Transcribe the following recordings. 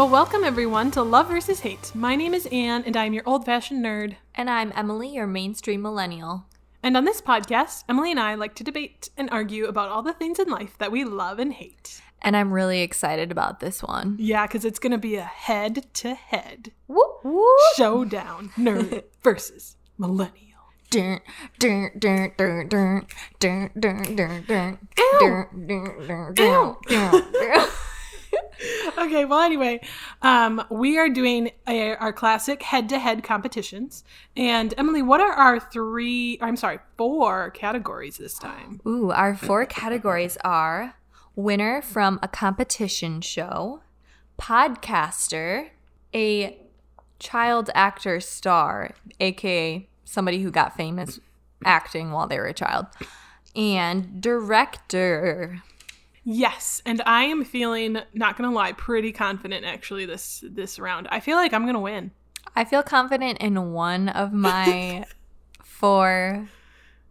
Well, welcome everyone to Love versus Hate. My name is Anne, and I'm your old fashioned nerd. And I'm Emily, your mainstream millennial. And on this podcast, Emily and I like to debate and argue about all the things in life that we love and hate. And I'm really excited about this one. Yeah, because it's going to be a head to head showdown nerd versus millennial. Dun, dun, dun, dun, dun, dun, dun, dun, dun, Ew. dun, dun, dun, dun, dun, dun. Okay, well, anyway, um, we are doing a, our classic head to head competitions. And Emily, what are our three, I'm sorry, four categories this time? Ooh, our four categories are winner from a competition show, podcaster, a child actor star, aka somebody who got famous acting while they were a child, and director. Yes, and I am feeling, not gonna lie, pretty confident actually this this round. I feel like I'm gonna win. I feel confident in one of my four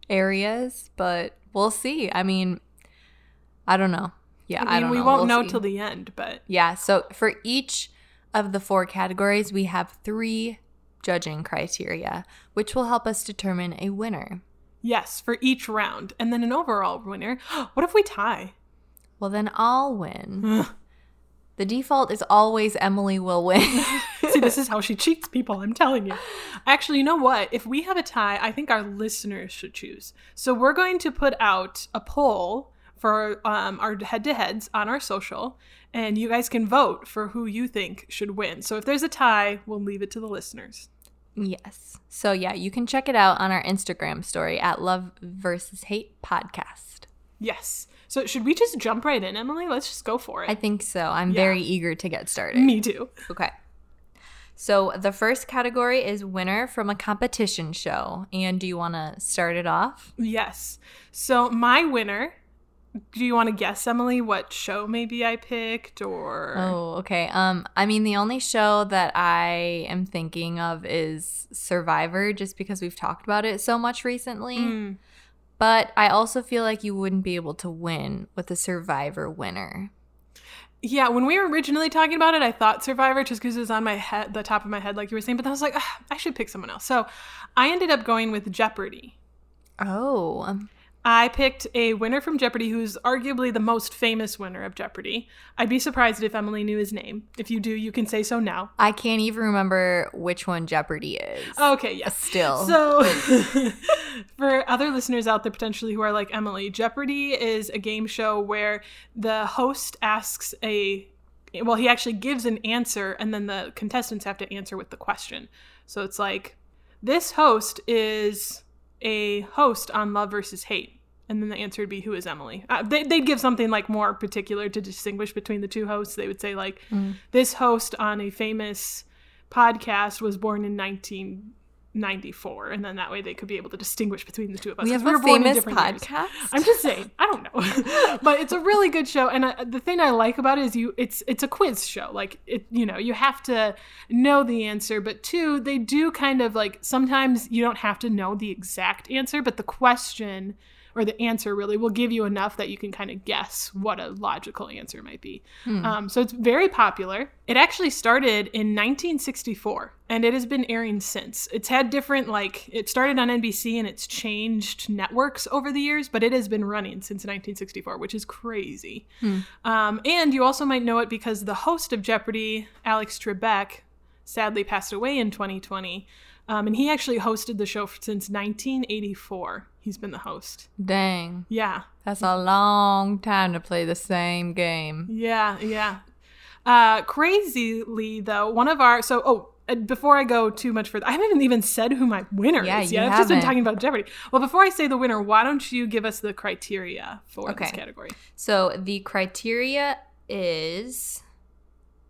areas, but we'll see. I mean, I don't know. Yeah, I, I mean, don't we know. won't We'll know see. till the end, but Yeah, so for each of the four categories, we have three judging criteria, which will help us determine a winner. yes, for each round, and then an overall winner. What if we tie? Well, then I'll win. The default is always Emily will win. See, this is how she cheats people. I'm telling you. Actually, you know what? If we have a tie, I think our listeners should choose. So we're going to put out a poll for um, our head-to-heads on our social, and you guys can vote for who you think should win. So if there's a tie, we'll leave it to the listeners. yes. So, yeah, you can check it out on our Instagram story at Love versus Hate Podcast. Yes. So should we just jump right in, Emily? Let's just go for it. I think so. I'm Yeah. very eager to get started. Me too. Okay. So the first category is winner from a competition show. And do you want to start it off? Yes. So my winner. Do you want to guess, Emily, what show maybe I picked or? Oh, okay. Um, I mean, the only show that I am thinking of is Survivor, just because we've talked about it so much recently. Mm. But I also feel like you wouldn't be able to win with a Survivor winner. Yeah, when we were originally talking about it, I thought Survivor just because it was on my head, the top of my head, like you were saying. But then I was like, "Ah, I should pick someone else. So I ended up going with Jeopardy. Oh, I picked a winner from Jeopardy who's arguably the most famous winner of Jeopardy. I'd be surprised if Emily knew his name. If you do, you can say so now. I can't even remember which one Jeopardy is. Okay, yes. Still. So, for other listeners out there potentially who are like Emily, Jeopardy is a game show where the host asks a well, he actually gives an answer and then the contestants have to answer with the question. So it's like this host is a host on Love versus Hate. And then the answer would be, Who is Emily? Uh, they, they'd give something like more particular to distinguish between the two hosts. They would say, like, this host on a famous podcast was born in 1994. And then that way they could be able to distinguish between the two of us. we have were a born in famous years. podcast. I'm just saying. I don't know, but it's a really good show. And uh, the thing I like about it is you. It's it's a quiz show. Like it, you know, you have to know the answer. But two, they do kind of like sometimes you don't have to know the exact answer, but the question or the answer really will give you enough that you can kind of guess what a logical answer might be. Um, so it's very popular. It actually started in 1964 and it has been airing since. It's had different, like, it started on NBC and it's changed networks over the years, but it has been running since 1964, which is crazy. Um, and you also might know it because the host of Jeopardy, Alex Trebek, sadly passed away in 2020. Um, and he actually hosted the show since 1984. He's been the host. Dang. Yeah. That's a long time to play the same game. Yeah, yeah. Uh, crazily though, one of our so oh uh, before I go too much further, I haven't even said who my winner Yeah, is yet. I've just been talking about Jeopardy. Well, before I say the winner, why don't you give us the criteria for this category? So the criteria is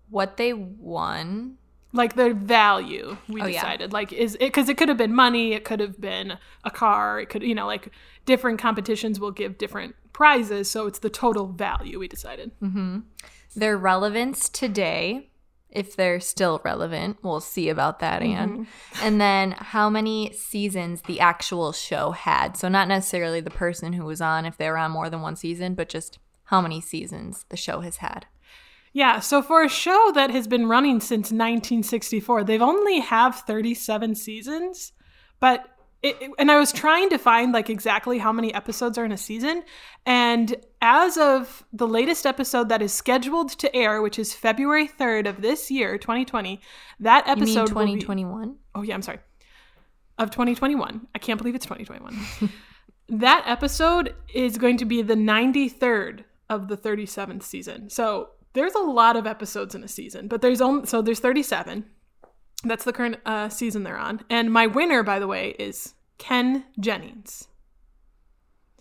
what they won. Like the value we Oh, yeah. decided. Like is it because it could have been money, it could have been a car, it could you know like different competitions will give different prizes, so it's the total value we decided. mm-hmm. their relevance today, if they're still relevant. We'll see about that, Anne. And then how many seasons the actual show had. So, not necessarily the person who was on, if they were on more than one season, but just how many seasons the show has had. Yeah, so for a show that has been running since 1964, they've only have 37 seasons, but it, it- and I was trying to find like exactly how many episodes are in a season, and as of the latest episode that is scheduled to air, which is February 3rd of this year, 2020, that episode will be- 2021? oh yeah, I'm sorry, of 2021. I can't believe it's 2021. that episode is going to be the 93rd of the 37th season. So there's a lot of episodes in a season, but there's only so there's 37. That's the current uh, season they're on. And my winner, by the way, is Ken Jennings.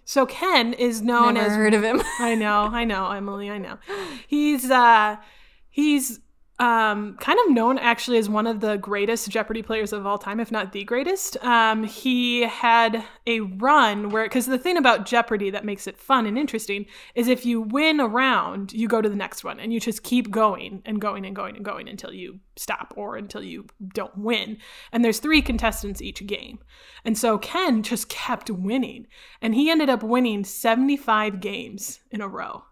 So Ken is known Never as heard of him. I know, I know, Emily, I know. He's uh he's um kind of known actually as one of the greatest Jeopardy players of all time, if not the greatest. Um he had a run where cuz the thing about Jeopardy that makes it fun and interesting is if you win a round, you go to the next one and you just keep going and going and going and going until you stop or until you don't win. And there's three contestants each game. And so Ken just kept winning and he ended up winning 75 games in a row.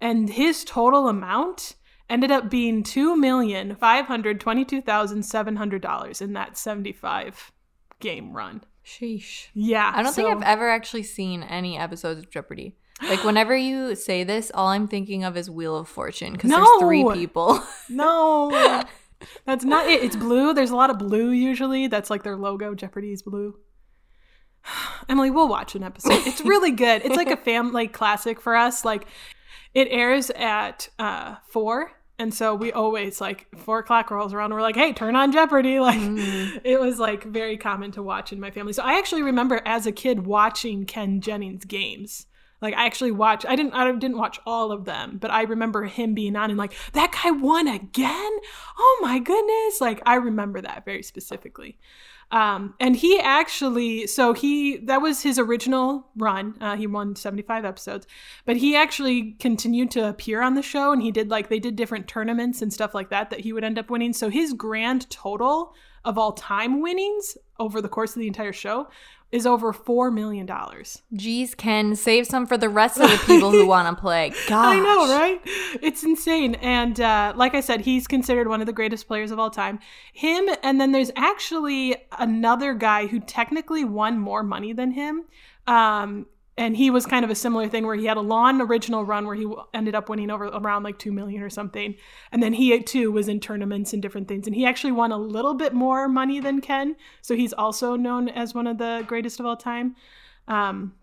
And his total amount ended up being $2,522,700 in that 75 game run. Sheesh. Yeah. I don't think I've ever actually seen any episodes of Jeopardy. Like whenever you say this, all I'm thinking of is Wheel of Fortune because there's three people. No. That's not it. It's blue. There's a lot of blue usually. That's like their logo. Jeopardy's blue. Emily, we'll watch an episode. It's really good. It's like a family classic for us. Like it airs at uh four. And so we always like four o'clock rolls around. We're like, hey, turn on Jeopardy. Like mm-hmm. it was like very common to watch in my family. So I actually remember as a kid watching Ken Jennings games. Like I actually watched. I didn't. I didn't watch all of them, but I remember him being on and like that guy won again. Oh my goodness! Like I remember that very specifically. Um, and he actually, so he that was his original run. Uh, he won seventy five episodes, but he actually continued to appear on the show, and he did like they did different tournaments and stuff like that that he would end up winning. So his grand total of all time winnings over the course of the entire show is over four million dollars. Jeez, Ken, save some for the rest of the people who want to play. Gosh. I know, right? It's insane. And uh, like I said, he's considered one of the greatest players of all time. Him, and then there's actually another guy who technically won more money than him. Um, and he was kind of a similar thing where he had a long original run where he ended up winning over around like 2 million or something. And then he too was in tournaments and different things. And he actually won a little bit more money than Ken. So he's also known as one of the greatest of all time. Um,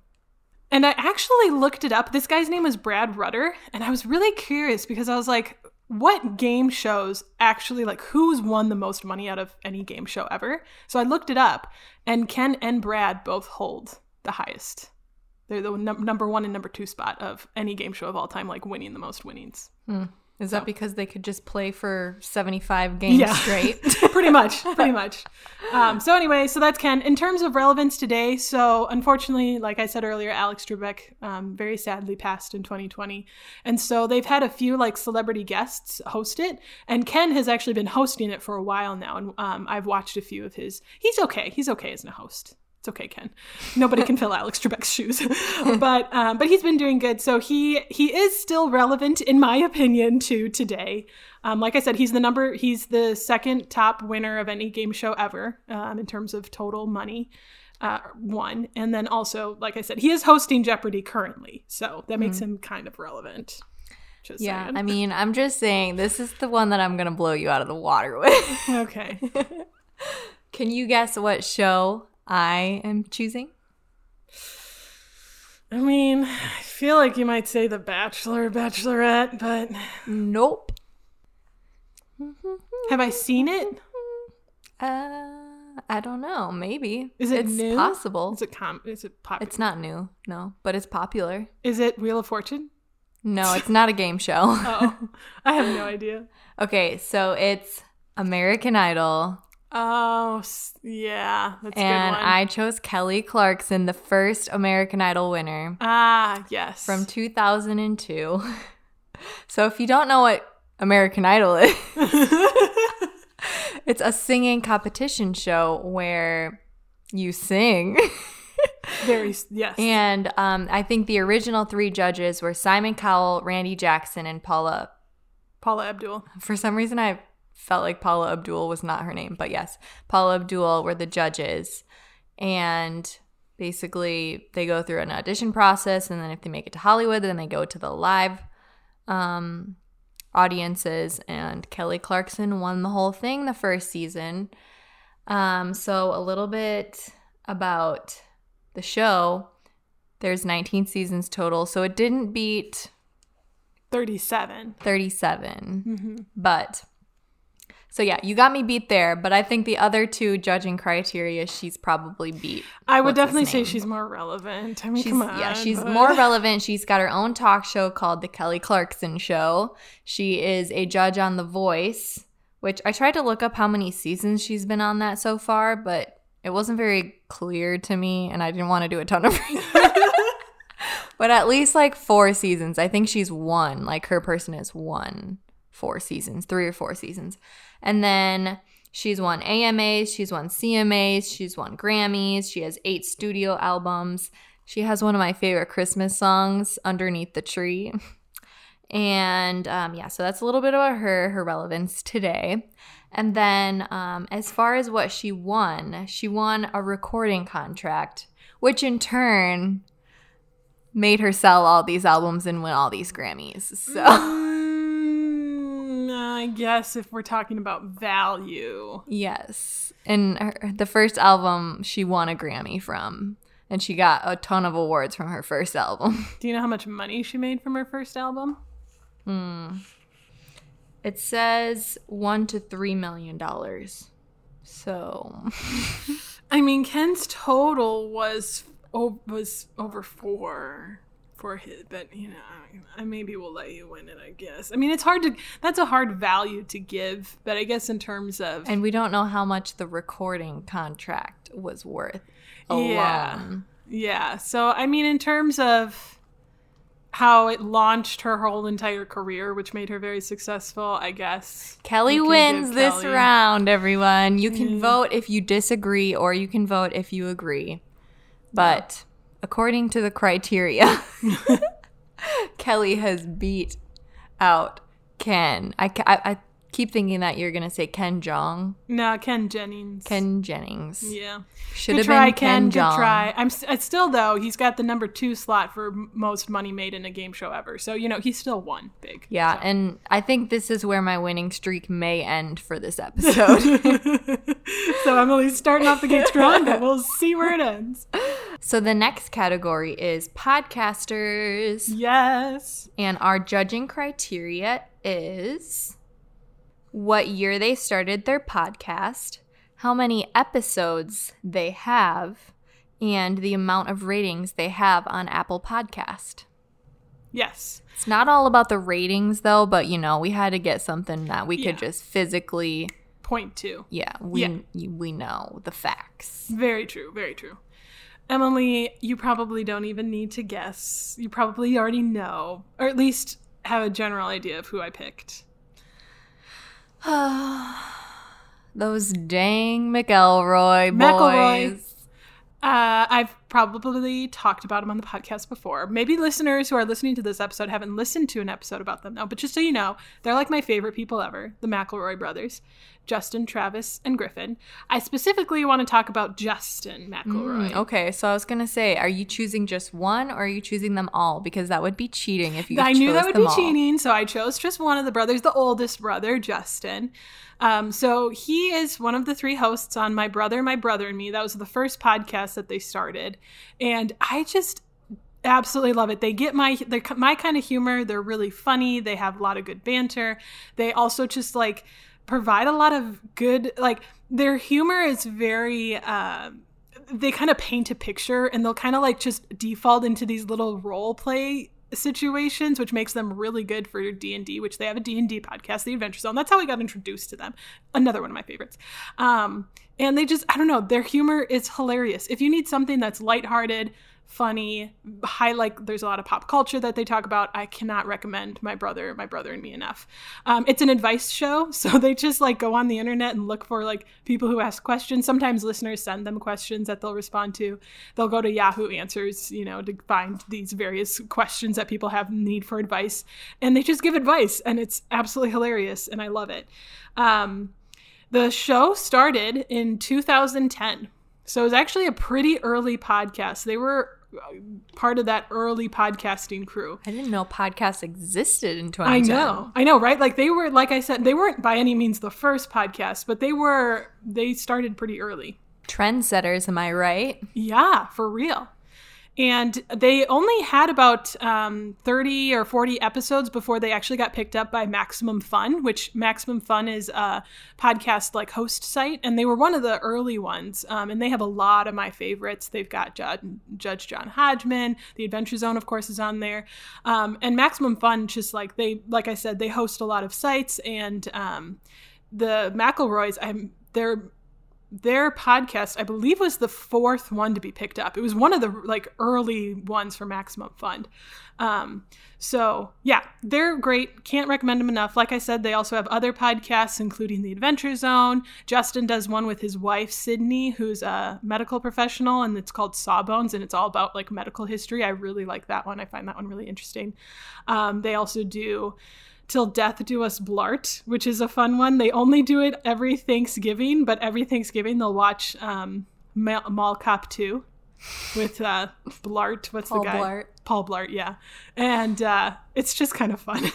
and I actually looked it up. This guy's name was Brad Rutter, and I was really curious because I was like, what game shows actually like who's won the most money out of any game show ever? So I looked it up, and Ken and Brad both hold the highest. They're the num- number one and number two spot of any game show of all time, like winning the most winnings. Is that because they could just play for 75 games Yeah. straight? pretty much pretty much. Um, so anyway so that's ken. In terms of relevance today so unfortunately like i said earlier alex trebek um, very sadly passed in 2020 and so they've had a few like celebrity guests host it. And ken has actually been hosting it for a while now. And um, i've watched a few of his. He's okay. He's okay as a host it's okay, Ken. Nobody can fill Alex Trebek's shoes, but um, but he's been doing good. So he he is still relevant, in my opinion, to today. Um, like I said, he's the number. He's the second top winner of any game show ever um, in terms of total money. Uh, one, and then also, like I said, he is hosting Jeopardy currently, so that makes him kind of relevant. Just yeah, saying. I mean, I'm just saying this is the one that I'm going to blow you out of the water with. okay. Can you guess what show I am choosing? I mean, I feel like you might say The Bachelor, Bachelorette, but Nope. have I seen it? Uh, I don't know. Maybe. Is it it's new? possible. Is it com? Is it popular? It's not new, no, but it's popular. Is it Wheel of Fortune? No, it's not a game show. Oh, I have no idea. okay, so it's American Idol, Oh, yeah, that's a and good one. I chose Kelly Clarkson, the first American Idol winner ah, yes, from 2002. so if you don't know what American Idol is, it's a singing competition show where you sing. very yes. And um, I think the original three judges were Simon Cowell, Randy Jackson, and Paula Paula Abdul. For some reason, I felt like Paula Abdul was not her name, but yes, Paula Abdul were the judges. And basically, they go through an audition process, and then if they make it to Hollywood, then they go to the live um, audiences. And Kelly Clarkson won the whole thing the first season. Um, so, a little bit about the show. There's 19 seasons total, so it didn't beat 37. 37. But so yeah, you got me beat there, but I think the other two judging criteria she's probably beat. I would definitely say she's more relevant. I mean, She's come on. yeah, she's but- more relevant. She's got her own talk show called The Kelly Clarkson Show. She is a judge on The Voice, which I tried to look up how many seasons she's been on that so far, but it wasn't very clear to me and I didn't want to do a ton of research. but at least like 4 seasons. I think she's won, like her person is won 4 seasons, 3 or 4 seasons. And then She's won AMAs, she's won CMAs, she's won Grammys, she has eight studio albums. She has one of my favorite Christmas songs, Underneath the Tree. And um, yeah, so that's a little bit about her, her relevance today. And then um, as far as what she won, she won a recording contract, which in turn made her sell all these albums and win all these Grammys. So. I guess if we're talking about value. Yes. And her, the first album she won a Grammy from. And she got a ton of awards from her first album. Do you know how much money she made from her first album? Hmm. It says one to three million dollars. So I mean, Ken's total was oh, was over four for his, but you know, I, I maybe will let you win it. I guess. I mean, it's hard to. That's a hard value to give, but I guess in terms of and we don't know how much the recording contract was worth alone. Yeah. Yeah. So, I mean, in terms of how it launched her whole entire career, which made her very successful, I guess. Kelly wins this Kelly- round, everyone. You can Mm. vote if you disagree or you can vote if you agree. But according to the criteria, Kelly has beat out Ken. I, I, I keep thinking that you're going to say Ken Jeong. No, Ken Jennings. Ken Jennings. Yeah. Should have been Ken, Ken. Jeong. Good try. I'm s- uh, still though. He's got the number two slot for m- most money made in a game show ever. So you know he still won big. Yeah, So. and I think this is where my winning streak may end for this episode. so Emily's starting off the gate strong, but we'll see where it ends. So the next category is podcasters. Yes. And our judging criteria is what year they started their podcast, how many episodes they have, and the amount of ratings they have on Apple Podcast. Yes. It's not all about the ratings though, but you know, we had to get something that we Yeah. could just physically, Point two. yeah, we Yeah. we know the facts. Very true. Very true. Emily, you probably don't even need to guess. You probably already know, or at least have a general idea of who I picked. Those dang McElroy boys. McElroy. Uh, I've probably talked about them on the podcast before. Maybe listeners who are listening to this episode haven't listened to an episode about them now, but just so you know, they're like my favorite people ever the McElroy brothers, Justin, Travis, and Griffin. I specifically want to talk about Justin McElroy. Mm, okay, so I was gonna say, are you choosing just one or are you choosing them all? Because that would be cheating if you. I knew that would be all. cheating, so I chose just one of the brothers, the oldest brother, Justin. Um, so he is one of the three hosts on My Brother, My Brother and Me. That was the first podcast that they started, and I just absolutely love it. They get my my kind of humor. They're really funny. They have a lot of good banter. They also just like provide a lot of good like their humor is very. Um, they kind of paint a picture and they'll kind of like just default into these little role play situations which makes them really good for d&d which they have a d&d podcast the adventure zone. That's how we got introduced to them. Another one of my favorites. Um, and they just i don't know their humor is hilarious. If you need something that's lighthearted funny, high like there's a lot of pop culture that they talk about. I cannot recommend my brother, my brother and me enough. Um, it's an advice show, so they just like go on the internet and look for like people who ask questions. Sometimes listeners send them questions that they'll respond to. They'll go to Yahoo Answers, you know, to find these various questions that people have need for advice, and they just give advice, and it's absolutely hilarious, and I love it. Um, the show started in 2010. So it was actually a pretty early podcast. They were part of that early podcasting crew. I didn't know podcasts existed in I know. I know, right? Like they were like I said, they weren't by any means the first podcast, but they were they started pretty early. Trendsetters, am I right? Yeah, for real. And they only had about um, 30 or 40 episodes before they actually got picked up by Maximum Fun, which Maximum Fun is a podcast like host site. And they were one of the early ones. Um, and they have a lot of my favorites. They've got Judge, Judge John Hodgman, The Adventure Zone, of course, is on there. Um, and Maximum Fun, just like they, like I said, they host a lot of sites. And um, the McElroys, I'm, they're their podcast i believe was the fourth one to be picked up. It was one of the like early ones for maximum fun. Um, so yeah they're great. Can't recommend them enough. Like i said they also have other podcasts including the adventure zone. Justin does one with his wife Sydnee who's a medical professional and it's called sawbones and it's all about like medical history. I really like that one. I find that one really interesting. Um, they also do Till Death Do Us Blart, which is a fun one. They only do it every Thanksgiving, but every Thanksgiving they'll watch um, Ma- Mall Cop 2 with uh, Blart. What's Paul the guy? Blart. Paul Blart, yeah. And uh, it's just kind of fun.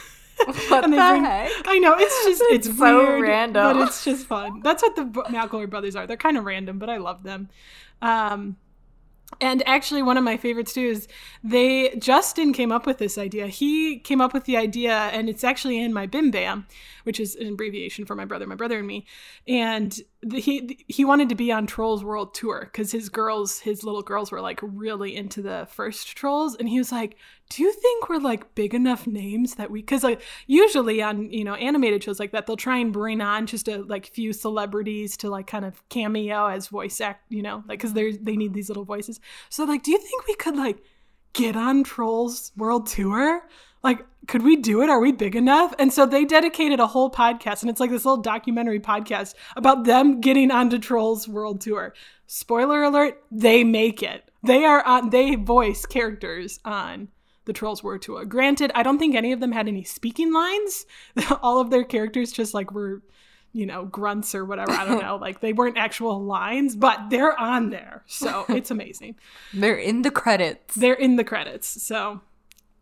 What And the bring- heck? I know it's just it's, It's so weird, random. but it's just fun. That's what the McElroy brothers are. They're kind of random, but I love them. Um, and actually, one of my favorites too is they Justin came up with this idea. He came up with the idea, and it's actually in my Bim Bam, which is an abbreviation for my brother, my brother and me. And the, he he wanted to be on Trolls World Tour because his girls, his little girls, were like really into the first Trolls, and he was like, "Do you think we're like big enough names that we?" Because like usually on you know animated shows like that, they'll try and bring on just a like few celebrities to like kind of cameo as voice act, you know, like because they they need these little voices. So like, do you think we could like get on Trolls World Tour? Like, could we do it? Are we big enough? And so they dedicated a whole podcast, and it's like this little documentary podcast about them getting onto Trolls World Tour. Spoiler alert, they make it. They are on, they voice characters on the Trolls World Tour. Granted, I don't think any of them had any speaking lines. All of their characters just like were, you know, grunts or whatever. I don't know. Like they weren't actual lines, but they're on there. So it's amazing. They're in the credits. They're in the credits. So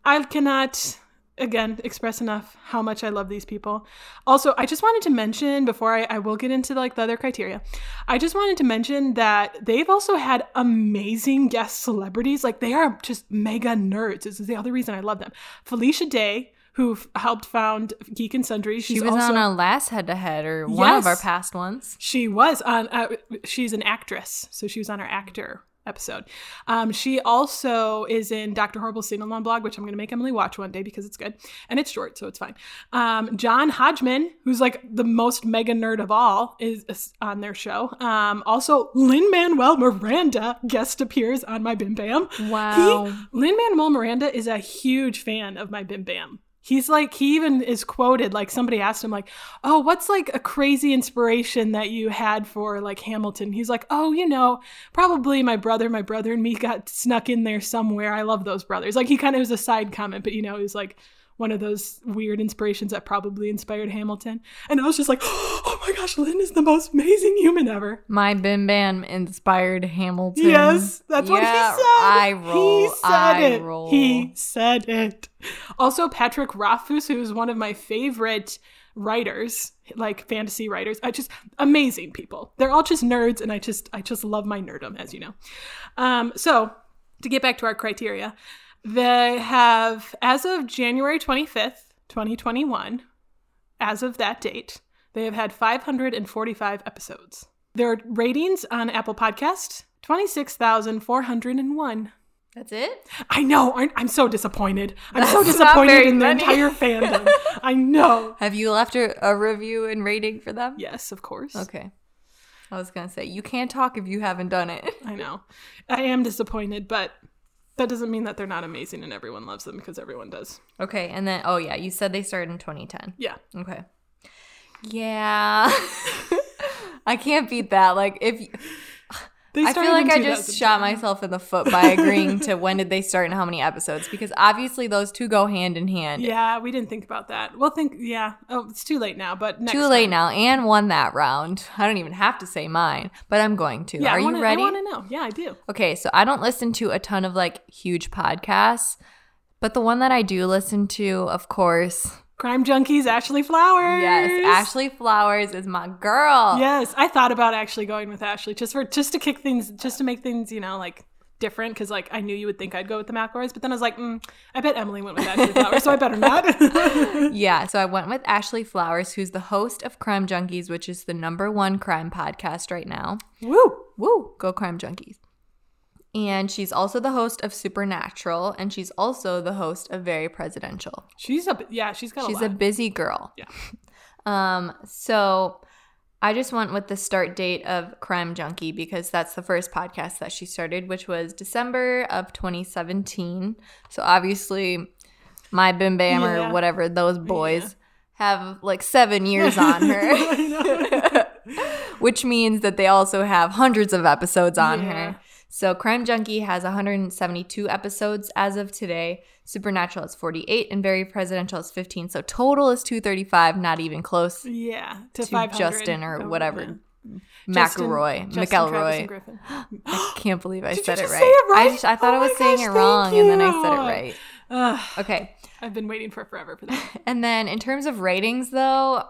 I cannot again express enough how much I love these people. Also, I just wanted to mention before I, I will get into like the other criteria, I just wanted to mention that they've also had amazing guest celebrities. Like they are just mega nerds. This is the other reason I love them. Felicia Day, who f- helped found Geek and Sundry. She's She was also on our last head to head or one of our past ones. she was on. Uh, she's an actress, so she was on our actor episode. Um, she also is in Doctor Horrible's Sing Along blog, which I'm going to make Emily watch one day because it's good and it's short, so it's fine. Um, John Hodgman, who's like the most mega nerd of all, is, on their show. Um, also, Lin Manuel Miranda guest appears on my Bim Bam. Wow. Lin Manuel Miranda is a huge fan of my Bim Bam. He's like, he even is quoted, like somebody asked him, like, oh, what's like a crazy inspiration that you had for like Hamilton? He's like, oh, you know, probably my brother, my brother and me got snuck in there somewhere. I love those brothers. Like he kind of was a side comment, but you know, he was like one of those weird inspirations that probably inspired Hamilton. And I was just like, oh my gosh, Lin is the most amazing human ever. My Bim Bam inspired Hamilton. Yes, that's what he Yeah, said. I roll. He said I it. roll. He said it. Also, Patrick Rothfuss, who is one of my favorite writers, like fantasy writers. I just amazing people. They're all just nerds, and I just I just love my nerdum, as you know. Um, so to get back to our criteria, they have as of January twenty fifth, twenty twenty one, as of that date, they have had 545 episodes. Their ratings on Apple Podcast 26,401. That's it? I know. aren't- I'm so disappointed. I'm so That's not disappointed in the entire fandom. I know. Have you left a, a review and rating for them? Yes, of course. Okay. I was going to say, you can't talk if you haven't done it. I know. I am disappointed, but That doesn't mean that they're not amazing and everyone loves them because everyone does. Okay, and then oh yeah, you said they started in 2010. Yeah. Okay. Yeah. I can't beat that. Like if I feel like I just shot myself in the foot by agreeing to when did they start and how many episodes because obviously those two go hand in hand. Yeah, we didn't think about that. We'll think. Yeah. Oh, it's too late now. But next Too late time. now. Anne won that round. I don't even have to say mine, but I'm going to. Yeah. Are I you wanna, ready? I want to know. Yeah, I do. Okay, so I don't listen to a ton of like huge podcasts, but the one that I do listen to, of course, Crime Junkies, Ashley Flowers. yes, Ashley Flowers is my girl. Yes, I thought about actually going with Ashley just for just to kick things, just to make things, you know, like different. Because like I knew you would think I'd go with the McElroys, but then I was like, mm, I bet Emily went with Ashley Flowers, so I better not. Yeah, so I went with Ashley Flowers, who's the host of Crime Junkies, which is the number one crime podcast right now. Woo! Woo, go Crime Junkies. And she's also the host of Supernatural, and she's also the host of Very Presidential. She's a yeah, she's got a She's lot. a busy girl. Yeah. Um, so I just went with the start date of Crime Junkie because that's the first podcast that she started, which was December of 2017. So obviously, my Bim Bam Yeah. or whatever those boys have like seven years on her, which means that they also have hundreds of episodes on Yeah. her. So Crime Junkie has 172 episodes as of today. Supernatural is 48 and Very Presidential is 15. So total is 235, not even close yeah, to, to Justin or Oh, whatever. yeah. McElroy, Justin, Justin, McElroy. Griffin. I can't believe I said you it right. say it right? I, just, I thought Oh I was saying gosh, it wrong thank and then I said it right. Ugh, Okay. I've been waiting for forever for that. And then in terms of ratings, though,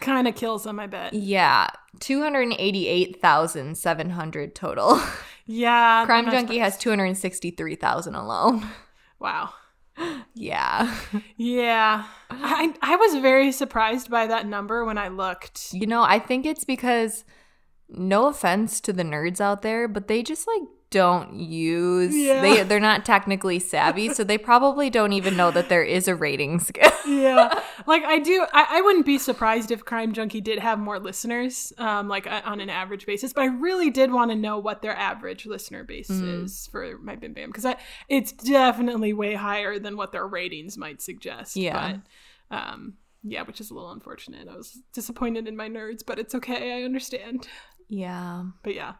kind of kills them, I bet. yeah, 288,700 total. Yeah, Crime Junkie has 263,000 alone. Wow. Yeah. Yeah. I I was very surprised by that number when I looked. You know, I think it's because no offense to the nerds out there, but they just like don't use Yeah. they they're not technically savvy, so they probably don't even know that there is a rating scale. Yeah. like I do I, I wouldn't be surprised if Crime Junkie did have more listeners, um, like uh, on an average basis, but I really did want to know what their average listener base Mm. is for my Bim Bam because it's definitely way higher than what their ratings might suggest. Yeah. But um yeah, which is a little unfortunate. I was disappointed in my nerds, but it's okay. I understand. yeah. But yeah.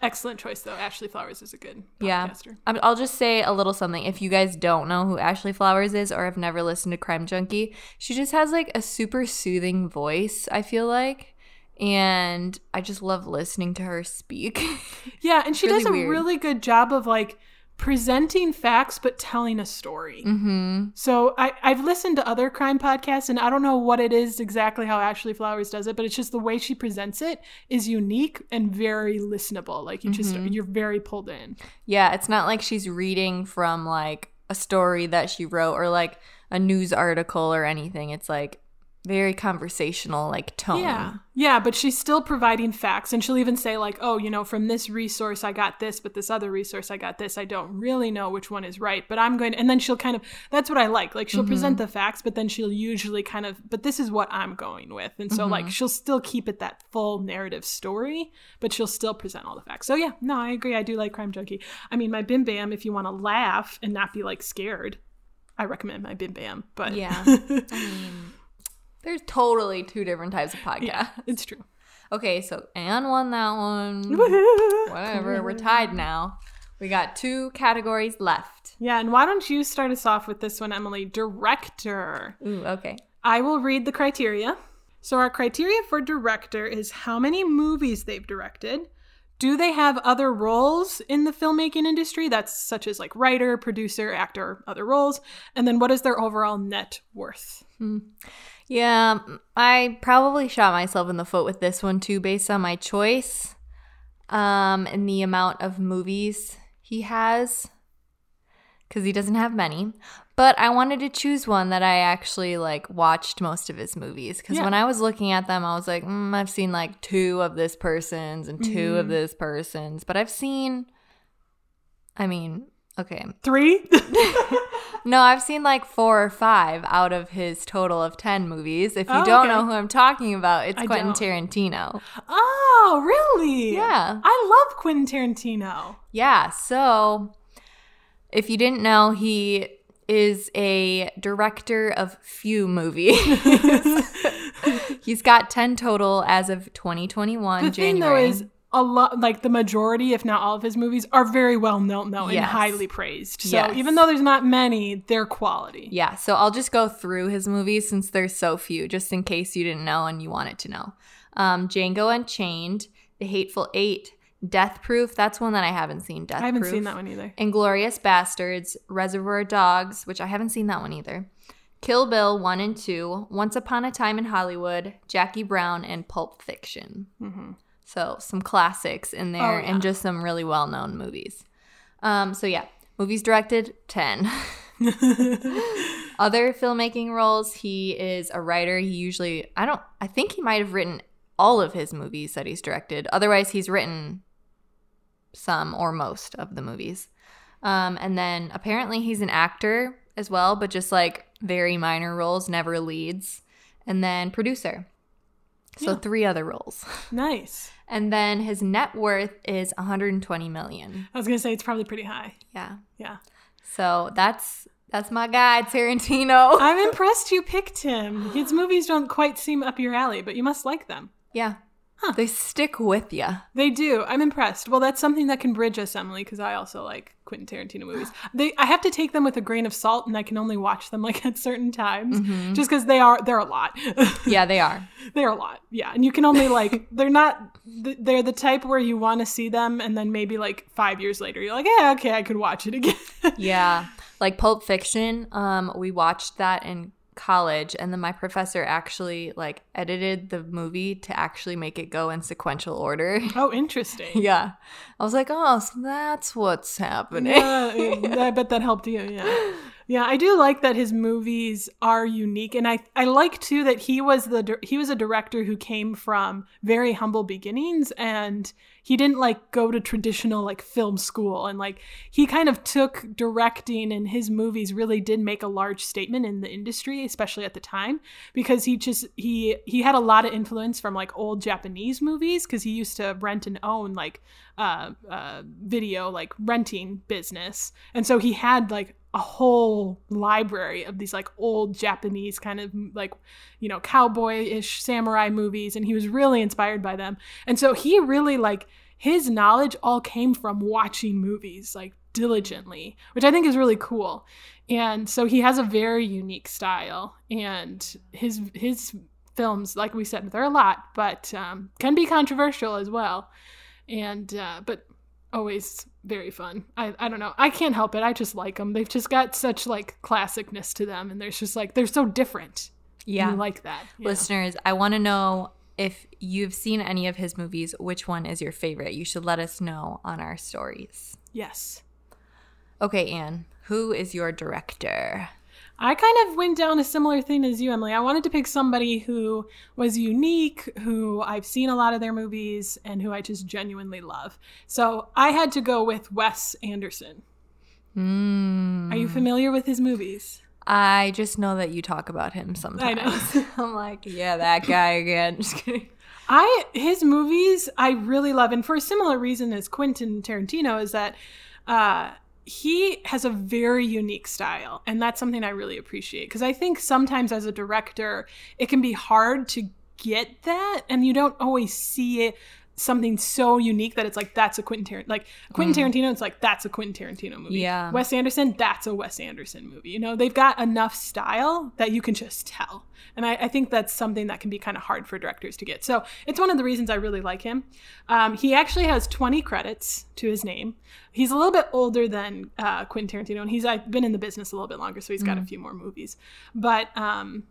Excellent choice though. Ashley Flowers is a good Yeah. podcaster. I'm- I'll just say a little something. If you guys don't know who Ashley Flowers is or have never listened to Crime Junkie, she just has like a super soothing voice, I feel like. And I just love listening to her speak. Yeah, and she really does a weird. really good job of like presenting facts but telling a story. mm-hmm. So I, I've listened to other crime podcasts and I don't know what it is exactly how Ashley Flowers does it, but it's just the way she presents it is unique and very listenable. Like you just Mm-hmm. you're very pulled in. Yeah, it's not like she's reading from like a story that she wrote or like a news article or anything. It's like very conversational, like tone. Yeah. Yeah, but she's still providing facts and she'll even say like, "Oh, you know, from this resource I got this, but this other resource I got this. I don't really know which one is right, but I'm going to, and then she'll kind of that's what I like. Like she'll present mm-hmm. the facts, but then she'll usually kind of but this is what I'm going with. And so like mm-hmm. she'll still keep it that full narrative story, but she'll still present all the facts. So yeah, no, I agree. I do like Crime Junkie. I mean, my Bim Bam if you want to laugh and not be like scared, I recommend my Bim Bam, but Yeah. I mean, there's totally two different types of podcasts. yeah, it's true. Okay, so Anne won that one. Whatever, we're tied now. We got two categories left. Yeah, and why don't you start us off with this one, Emily? Director. Ooh, okay. I will read the criteria. So, our criteria for director is how many movies they've directed. Do they have other roles in the filmmaking industry? That's such as like writer, producer, actor, other roles. And then what is their overall net worth? Hmm. Yeah, I probably shot myself in the foot with this one too, based on my choice, um, and the amount of movies he has, because he doesn't have many. But I wanted to choose one that I actually like watched most of his movies, because Yeah. when I was looking at them, I was like, mm, I've seen like two of this person's and 2 of this person's, but I've seen, I mean, okay, Three? no, I've seen like four or five out of his total of 10 movies. If you Oh, don't okay. know who I'm talking about, it's I Quentin don't. Tarantino. oh, really? Yeah. I love Quentin Tarantino. Yeah, so If you didn't know, he is a director of few movies. He's got 10 total as of 2021 The January. thing though is a lot like the majority, if not all of his movies, are very well known though and highly praised. So Yes. even though there's not many, they're quality. Yeah, so I'll just go through his movies since there's so few, just in case you didn't know and you wanted to know. Um, Django Unchained, The Hateful Eight, Death Proof. That's one that I haven't seen. Death I haven't seen that one either. Inglourious Basterds, Reservoir Dogs, which I haven't seen that one either. Kill Bill 1 and 2, Once Upon a Time in Hollywood, Jackie Brown, and Pulp Fiction. hmm So some classics in there Oh, yeah. and just some really well known movies. Um, so yeah, movies directed, 10. Other filmmaking roles, he is a writer. He usually, I don't, I think he might have written all of his movies that he's directed. Otherwise, he's written some or most of the movies. Um, and then apparently he's an actor as well, but just like very minor roles, never leads. And then producer. So Yeah. three other roles. Nice. And then his net worth is 120 million. I was gonna say it's probably pretty high. Yeah. Yeah. So that's that's my guy, Tarantino. I'm impressed you picked him. His movies don't quite seem up your alley, but you must like them. yeah. Huh. They stick with you. They do. I'm impressed. Well, that's something that can bridge us, Emily, because I also like Quentin Tarantino movies. They, I have to take them with a grain of salt, and I can only watch them like at certain times, Mm-hmm. just because they are they're a lot. Yeah, they are. they're a lot, yeah. And you can only like they're not they're the type where you want to see them, and then maybe like five years later, you're like, yeah, okay, I could watch it again. Yeah. Like Pulp Fiction, um, we watched that in college and then my professor actually like edited the movie to actually make it go in sequential order. oh, interesting. yeah. I was like, "Oh, so that's what's happening." Yeah, I bet that helped you. Yeah, yeah. I do like that his movies are unique, and I I like too that he was the he was a director who came from very humble beginnings, and he didn't like go to traditional like film school, and like he kind of took directing, and his movies really did make a large statement in the industry, especially at the time, because he just he he had a lot of influence from like old Japanese movies because he used to rent and own like uh, uh, video like renting business and so he had like a whole library of these like old japanese kind of like you know cowboy-ish samurai movies and he was really inspired by them. And so he really like his knowledge all came from watching movies like diligently which i think is really cool. And so he has a very unique style and his his films like we said they're a lot but um, can be controversial as well. And uh, but always very fun. I I don't know. I can't help it. I just like them. They've just got such like classicness to them, and there's just like they're so different. Yeah. like that. Listeners, I want to know if you've seen any of his movies, which one is your favorite? You should let us know on our stories. Yes, Okay, Anne, who is your director? I kind of went down a similar thing as you, Emily. I wanted to pick somebody who was unique, who I've seen a lot of their movies, and who I just genuinely love. So I had to go with Wes Anderson. Mm. Are you familiar with his movies? I just know that you talk about him I sometimes. know. I'm like, yeah, that guy again. Just kidding. I his movies I really love, and for a similar reason as Quentin Tarantino is that uh, he has a very unique style, and that's something I really appreciate because I think sometimes as a director it can be hard to get that, and you don't always see it something so unique that it's like that's a Quentin Tarantino like Quentin Tarantino it's like that's a Quentin Tarantino movie. Yeah. Wes Anderson that's a Wes Anderson movie. You know they've got enough style that you can just tell. And I, I think that's something that can be kind of hard for directors to get. So it's one of the reasons I really like him. Um, he actually has 20 credits to his name. He's a little bit older than uh, Quentin Tarantino and he's I've been in the business a little bit longer so he's got a few more movies. But um,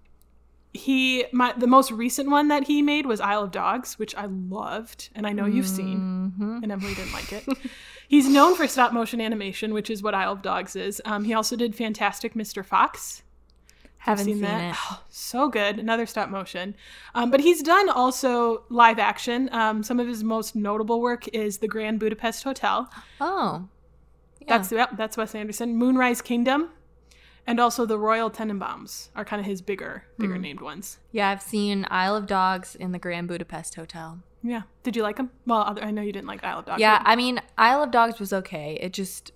he my the most recent one that he made was Isle of Dogs, which I loved, and I know you've seen, and Emily didn't like it. He's known for stop motion animation, which is what Isle of Dogs is. Um, he also did Fantastic Mr. Fox. Haven't Seen seen, that? it. Oh, so good, another stop motion. Um, but he's done also live action. Um, some of his most notable work is The Grand Budapest Hotel. Oh. Yeah. That's that's Wes Anderson. Moonrise Kingdom, and also The Royal Tenenbaums are kind of his bigger, bigger Hmm. named ones. yeah, I've seen Isle of Dogs in the Grand Budapest Hotel. Yeah. Did you like them? Well, I know you didn't like Isle of Dogs. Yeah, I mean, Isle of Dogs was okay. It just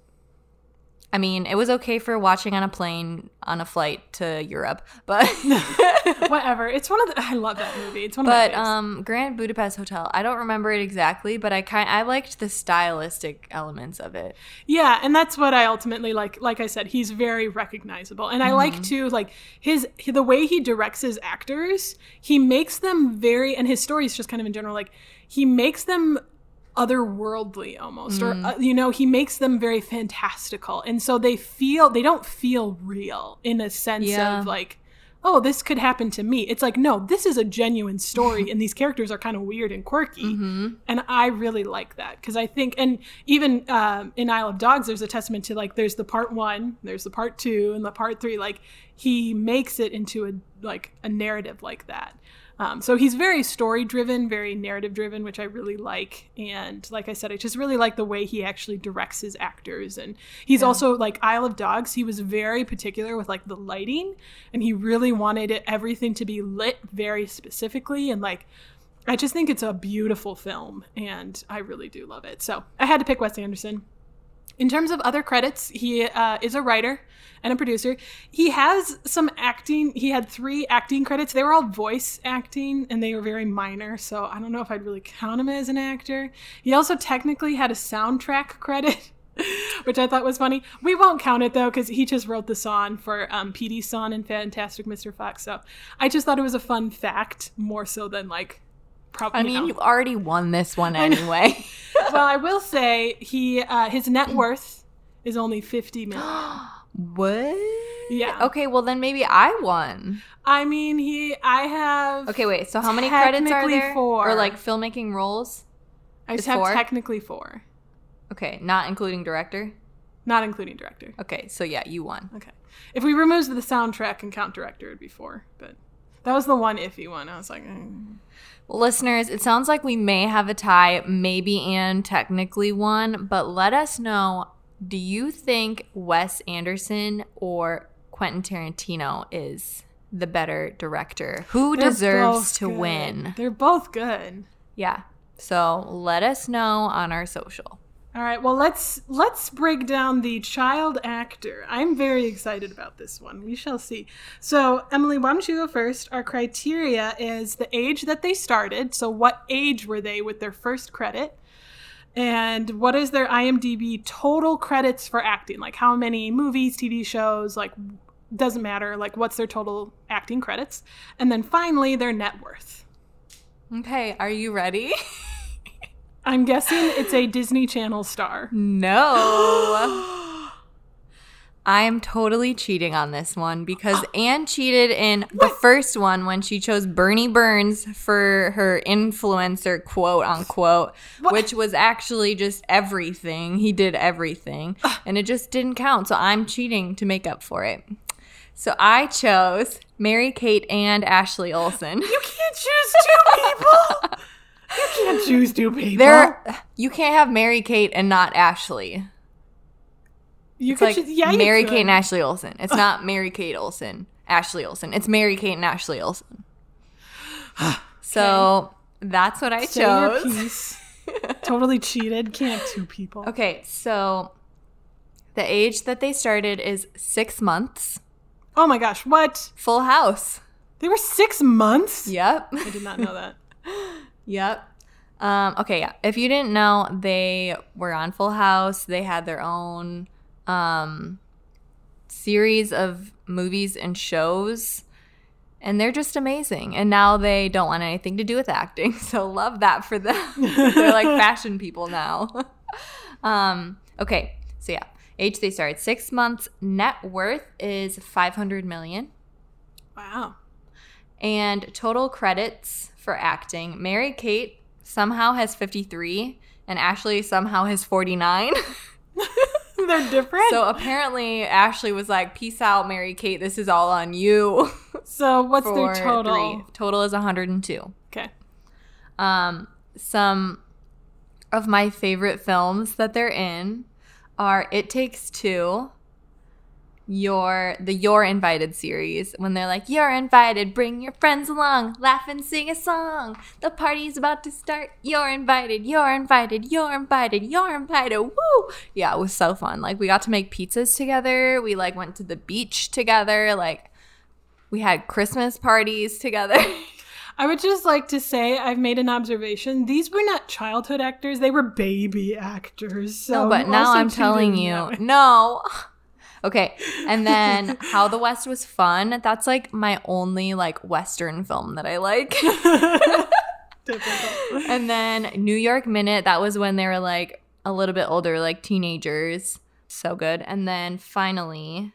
I mean, it was okay for watching on a plane on a flight to Europe, but Whatever. It's one of the. I love that movie. It's one of but um, Grand Budapest Hotel. I don't remember it exactly, but I kind I liked the stylistic elements of it. Yeah, and that's what I ultimately like. Like I said, he's very recognizable, and I Mm-hmm. like to like his the way he directs his actors. He makes them very, and his stories just kind of in general, like he makes them otherworldly almost, Mm. or uh, you know, he makes them very fantastical, and so they feel they don't feel real in a sense Yeah. of like. Oh, this could happen to me. It's like, no, this is a genuine story, and these characters are kind of weird and quirky. Mm-hmm. And I really like that because I think, and even um, in Isle of Dogs, there's a testament to like, there's the part one, there's the part two, and the part three. Like, he makes it into a like a narrative like that. Um, so he's very story driven, very narrative driven, which I really like. And like I said, I just really like the way he actually directs his actors. And he's also like Isle of Dogs. He was very particular with like the lighting, and he really wanted it, everything to be lit very specifically. And like, I just think it's a beautiful film, and I really do love it. So I had to pick Wes Anderson. In terms of other credits, he uh, is a writer and a producer. He has some acting. He had three acting credits. They were all voice acting, and they were very minor. So I don't know if I'd really count him as an actor. He also technically had a soundtrack credit. Which I thought was funny. We won't count it though, because he just wrote the song for um, Petey's song in Fantastic Mr. Fox. So I just thought it was a fun fact, more so than like probably. I mean, you already won this one anyway. well, I will say he uh, his net worth is only fifty million. what? Yeah. Okay, well then maybe I won. I mean, he. I have. Okay, wait. So how many credits are there? four. Or like filmmaking roles? I just have four? technically four, Okay, not including director. not including director. Okay, so yeah, you won. Okay. If we remove the soundtrack and count director, it'd be four. But that was the one iffy one. I was like, mm. Listeners, it sounds like we may have a tie. Maybe Anne technically won, but let us know. Do you think Wes Anderson or Quentin Tarantino is the better director? Who They're deserves to good. win? They're both good. Yeah. So let us know on our social. All right, well let's let's break down the child actor. I'm very excited about this one. We shall see. So, Emily, why don't you go first? Our criteria is the age that they started. So, what age were they with their first credit? And what is their IMDb total credits for acting? Like how many movies, TV shows, like doesn't matter, like what's their total acting credits? And then finally, their net worth. Okay, are you ready? I'm guessing it's a Disney Channel star. No. I am totally cheating on this one because Anne cheated in the first one when she chose Burnie Burns for her influencer quote unquote, which was actually just everything. He did everything and it just didn't count. So I'm cheating to make up for it. So I chose Mary Kate and Ashley Olsen. You can't choose two people. You can't choose two people. There you can't have Mary Kate and not Ashley. you It's could like choose, yeah, you Mary. Kate and Ashley Olsen. It's not Mary Kate Olsen, Ashley Olsen. It's Mary Kate and Ashley Olsen. So that's what I Say chose. piece. totally cheated. Can't two people. Okay, so the age that they started is six months. Oh my gosh, what? Full house. They were six months? Yep. I did not know that. Yep. Um, okay, yeah. If you didn't know, they were on Full House. They had their own um, series of movies and shows, and they're just amazing. And now they don't want anything to do with acting, so love that for them. they're like fashion people now. um, okay, so yeah, age they started six months. Net worth is five hundred million Wow. And total credits for acting. Mary Kate somehow has 53 and Ashley somehow has 49. They're different. so apparently Ashley was like, "Peace out, Mary Kate. This is all on you." So what's their total? three. Total is 102. Okay. Um some of my favorite films that they're in are It Takes Two, your the You're Invited series when they're like, You're invited, bring your friends along, laugh and sing a song. The party's about to start. You're invited, you're invited, you're invited, you're invited. Woo! Yeah, it was so fun. Like we got to make pizzas together. We like went to the beach together. Like we had Christmas parties together. I would just like to say I've made an observation. These were not childhood actors; they were baby actors. So no, but now I'm telling you, no. Okay, and then How the West Was Fun. That's like my only like Western film that I like. And then New York Minute. That was when they were like a little bit older, like teenagers. So good. And then finally,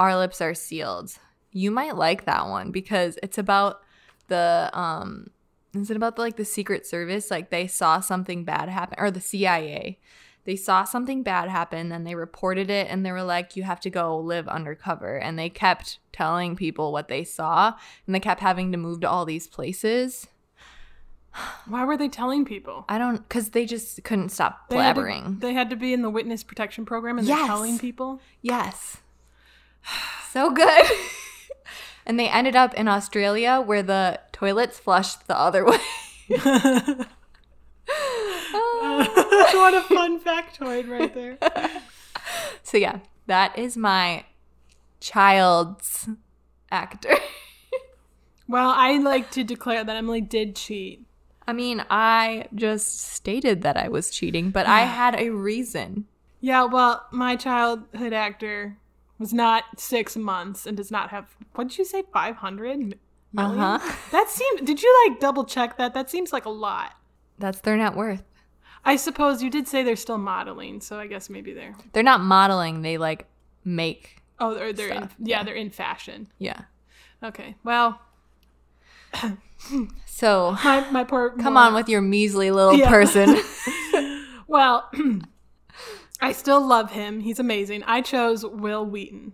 Our Lips Are Sealed. You might like that one because it's about the um. Is it about the, like the Secret Service? Like they saw something bad happen, or the CIA they saw something bad happen and they reported it and they were like you have to go live undercover and they kept telling people what they saw and they kept having to move to all these places Why were they telling people? i don't because they just couldn't stop They had, to, blabbering they had to be in the witness protection program and Yes. they're telling people. yes so good and they ended up in australia where the toilets flushed the other way what a fun factoid right there. so yeah that is my child's actor Well, I like to declare that Emily did cheat. I mean, I just stated that I was cheating, but I had a reason. Yeah, well, my childhood actor was not six months and does not have, what did you say, 500 million? Uh-huh. That seemed, did you like double check that? That seems like a lot. That's their net worth. I suppose you did say they're still modeling, so I guess maybe they're, They're not modeling, they like make. oh, they're, they're in, yeah, yeah. they're in fashion. Yeah. Okay, well, So my, my poor. come on with your measly little Yeah. person. Well, I still love him. He's amazing. I chose Wil Wheaton.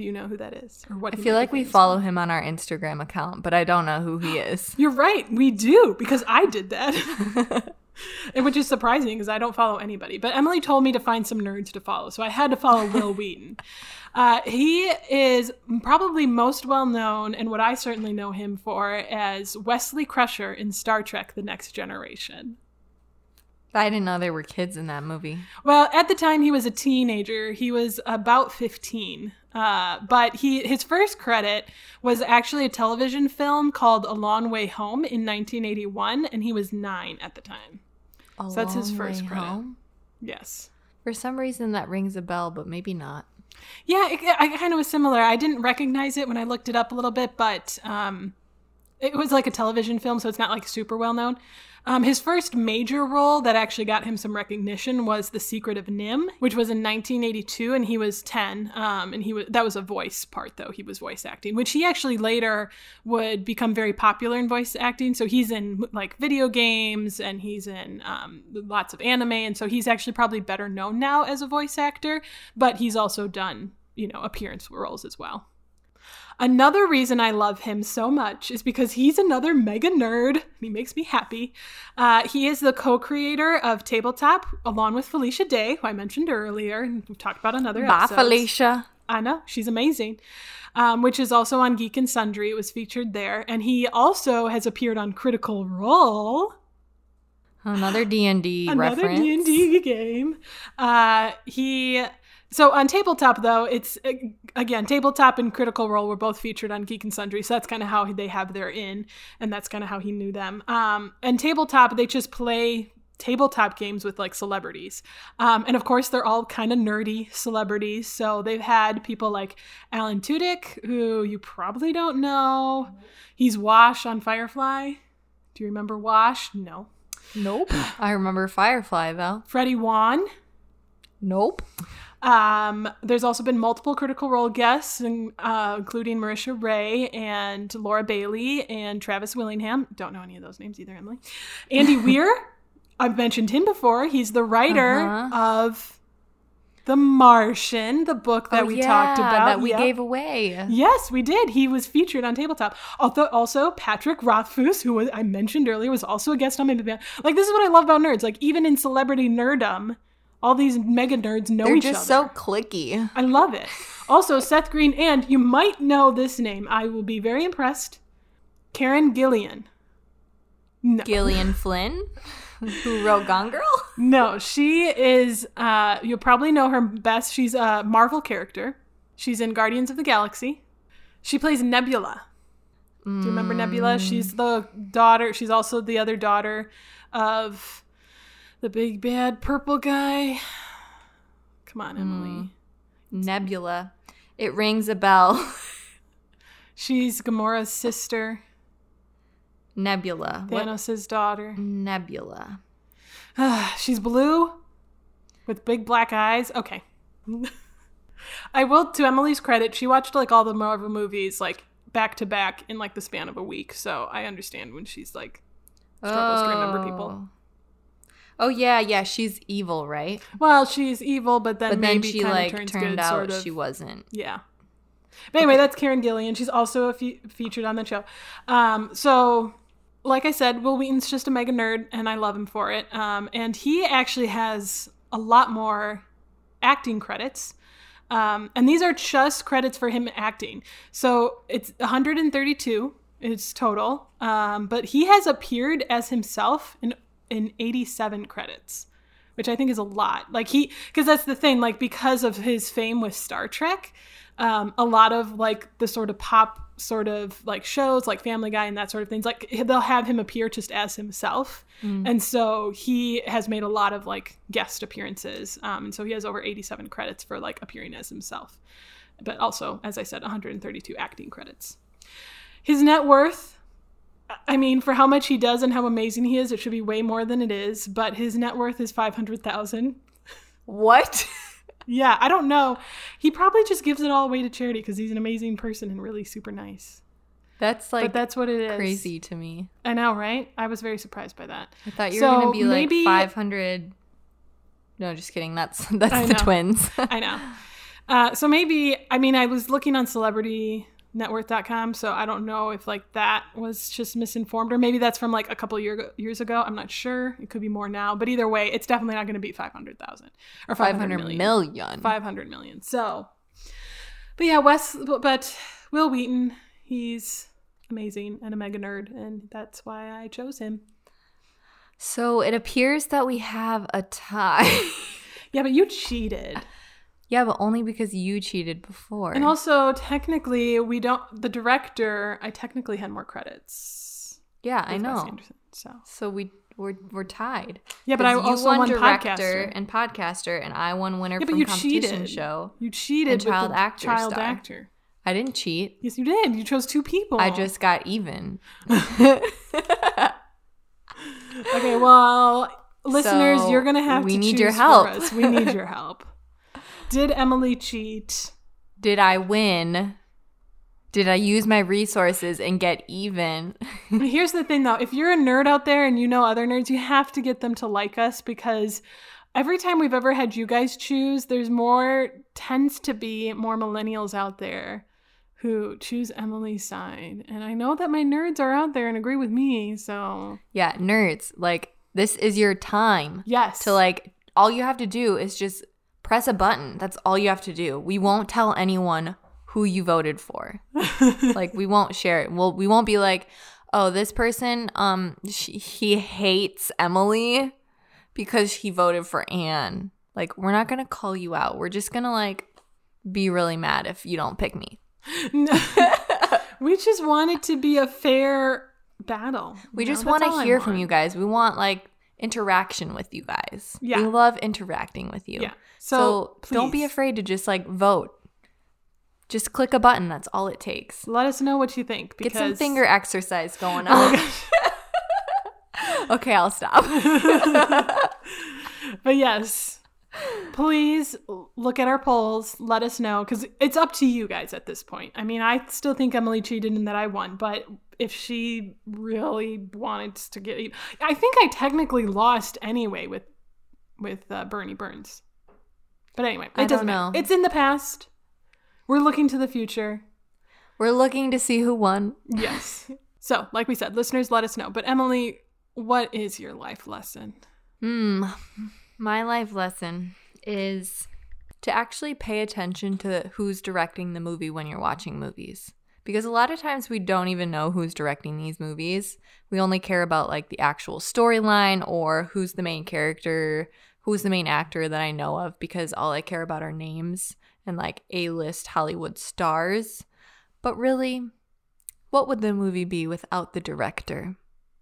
Do you know who that is? Or what I feel like we follow him on our Instagram account, but I don't know who he is. You're right. We do because I did that. and which is surprising because I don't follow anybody. But Emily told me to find some nerds to follow, so I had to follow Wil Wheaton. Uh, he is probably most well known, and what I certainly know him for, as Wesley Crusher in Star Trek: The Next Generation. I didn't know there were kids in that movie. Well, at the time he was a teenager. He was about 15. Uh, but he his first credit was actually a television film called A Long Way Home in 1981, and he was nine at the time. A So that's his first credit. Home? Yes. For some reason, that rings a bell, but maybe not. Yeah, it, I kind of was similar. I didn't recognize it when I looked it up a little bit, but um, it was like a television film, so it's not like super well known. Um, his first major role that actually got him some recognition was The Secret of NIMH, which was in 1982, and he was 10. Um, and he was that was a voice part though. He was voice acting, which he actually later would become very popular in voice acting. So he's in like video games and he's in um, lots of anime, and so he's actually probably better known now as a voice actor. But he's also done you know appearance roles as well. Another reason I love him so much is because he's another mega nerd. He makes me happy. Uh, he is the co creator of Tabletop, along with Felicia Day, who I mentioned earlier, and we've talked about another Bye, episode. Felicia. I know, she's amazing. Um, which is also on Geek and Sundry. It was featured there. And he also has appeared on Critical Role, Another D and D another reference. D&D game. Uh, he so on tabletop though, it's uh, again tabletop and Critical Role were both featured on Geek and Sundry, so that's kind of how they have their in, and that's kind of how he knew them. Um, and tabletop, they just play tabletop games with like celebrities, um, and of course they're all kind of nerdy celebrities. So they've had people like Alan Tudyk, who you probably don't know. He's Wash on Firefly. Do you remember Wash? No. Nope. I remember Firefly though. Freddie Wan. Nope. Um, there's also been multiple Critical Role guests, in- uh, including Marisha Ray and Laura Bailey and Travis Willingham. Don't know any of those names either, Emily. Andy Weir. I've mentioned him before. He's the writer Uh-huh. of The Martian, the book that Oh, we yeah, talked about. that we Yep. gave away. Yes, we did. He was featured on Tabletop. Although also Patrick Rothfuss, who was, I mentioned earlier, was also a guest on Maybe Like this is what I love about nerds. Like even in celebrity nerddom, all these mega nerds know each other. They're just so cliquey. I love it. Also, Seth Green, and you might know this name. I will be very impressed. Karen Gillian. No. Gillian Flynn, who wrote Gone Girl. No, she is. Uh, you'll probably know her best. She's a Marvel character. She's in Guardians of the Galaxy. She plays Nebula. Do you remember Nebula? She's the daughter. She's also the other daughter of the big bad purple guy. Come on, Emily. Hmm. Nebula. It rings a bell. She's Gamora's sister, Nebula. Thanos' daughter. Nebula. She's blue with big black eyes. Okay. I will, to Emily's credit, she watched like all the Marvel movies like back to back in like the span of a week. So I understand when she's like struggles to remember people. Oh. Oh yeah, yeah. She's evil, right? Well, she's evil, but then But then maybe she like turned good, out sort of. she wasn't. Yeah. But anyway, that's Karen Gillian. She's also a fe- featured on the show. Um, so, like I said, Wil Wheaton's just a mega nerd, and I love him for it. Um, and he actually has a lot more acting credits. Um, and these are just credits for him acting. So it's 132 is total. Um, but he has appeared as himself in in 87 credits, which I think is a lot. Like he, because that's the thing. Like because of his fame with Star Trek, um, a lot of like the sort of pop sort of like shows like Family Guy and that sort of things, like they'll have him appear just as himself. And so he has made a lot of like guest appearances. Um, and so he has over 87 credits for like appearing as himself. But also, as I said, 132 acting credits. His net worth, I mean, for how much he does and how amazing he is, it should be way more than it is. But his net worth is 500,000. What? Yeah, I don't know. He probably just gives it all away to charity because he's an amazing person and really super nice. That's like But that's what it is. crazy to me. I know, right? I was very surprised by that. I thought you So, were gonna be like maybe- five hundred. No, just kidding. That's that's the twins. I know. Uh, so maybe, I mean, I was looking on celebritynetworth.com, so I don't know if like that was just misinformed or maybe that's from like a couple year, years ago. I'm not sure. It could be more now, but either way, it's definitely not going to be 500,000 or 500 Five hundred million. million. 500 million. So, but yeah, Wes, but, but Wil Wheaton, he's amazing and a mega nerd, and that's why I chose him. So it appears that we have a tie. Yeah, but you cheated. Yeah, but only because you cheated before. And also, technically, we don't, the director, I technically had more credits. yeah, I know. Anderson, so. So we we're, we're tied. Yeah, but I also won won director podcaster. and podcaster, and I won winner Yeah, but from you competition cheated. show. You cheated And child actor child star. actor. I didn't cheat. Yes, you did. You chose two people. I just got even. Okay, well, listeners, So, you're gonna have to we to need your help. We need your help. Did Emily cheat? Did I win? Did I use my resources and get even? Here's the thing though, if you're a nerd out there and you know other nerds, you have to get them to like us because every time we've ever had you guys choose, there's more tends to be more millennials out there who choose Emily's side. And I know that my nerds are out there and agree with me, so yeah, nerds. Like this is your time yes. to like all you have to do is just press a button. That's all you have to do. We won't tell anyone who you voted for. like we won't share it. Well, we won't be like, "Oh, this person um she, he hates Emily because he voted for Anne." Like we're not going to call you out. We're just going to like be really mad if you don't pick me. No. we just want it to be a fair battle. We you know? just want to hear from you guys. We want like interaction with you guys. Yeah. We love interacting with you. Yeah. So, So, don't be afraid to just like vote. Just click a button. That's all it takes. Let us know what you think. Get some finger exercise going Oh on. gosh. okay, I'll stop. But yes, please look at our polls. Let us know because it's up to you guys at this point. I mean, I still think Emily cheated and that I won, but if she really wanted to get, I think I technically lost anyway with with uh, Burnie Burns. But anyway, it I doesn't don't matter. know. It's in the past. We're looking to the future. We're looking to see who won. Yes. so, like we said, listeners, let us know. But Emily, what is your life lesson? Hmm. My life lesson is to actually pay attention to who's directing the movie when you're watching movies. Because a lot of times we don't even know who's directing these movies. We only care about like the actual storyline or who's the main character, who's the main actor that I know of, because all I care about are names and like A list Hollywood stars. But really, what would the movie be without the director?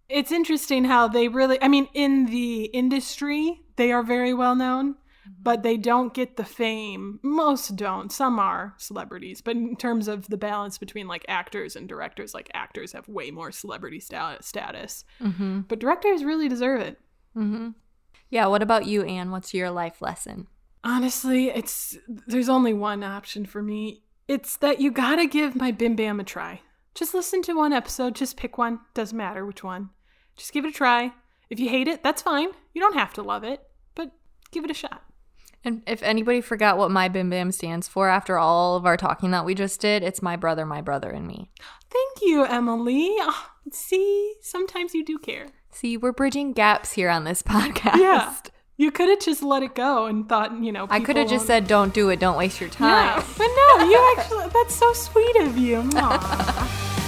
It's interesting how they really, I mean, in the industry, they are very well known, but they don't get the fame. Most don't. Some are celebrities, but in terms of the balance between like actors and directors, like actors have way more celebrity sta- status, Mm-hmm. but directors really deserve it. Mm-hmm. Yeah, what about you, Anne? What's your life lesson? Honestly, it's there's only one option for me. It's that you gotta give my Bim Bam a try. Just listen to one episode, just pick one. Doesn't matter which one. Just give it a try. If you hate it, that's fine. You don't have to love it, but give it a shot. And if anybody forgot what my Bim Bam stands for after all of our talking that we just did, it's my brother, my brother, and me. Thank you, Emily. Ah, see, sometimes you do care. See, we're bridging gaps here on this podcast. Yeah. You could have just let it go and thought, you know, I could have just said, don't do it, don't waste your time. Yeah, but no, you actually, that's so sweet of you.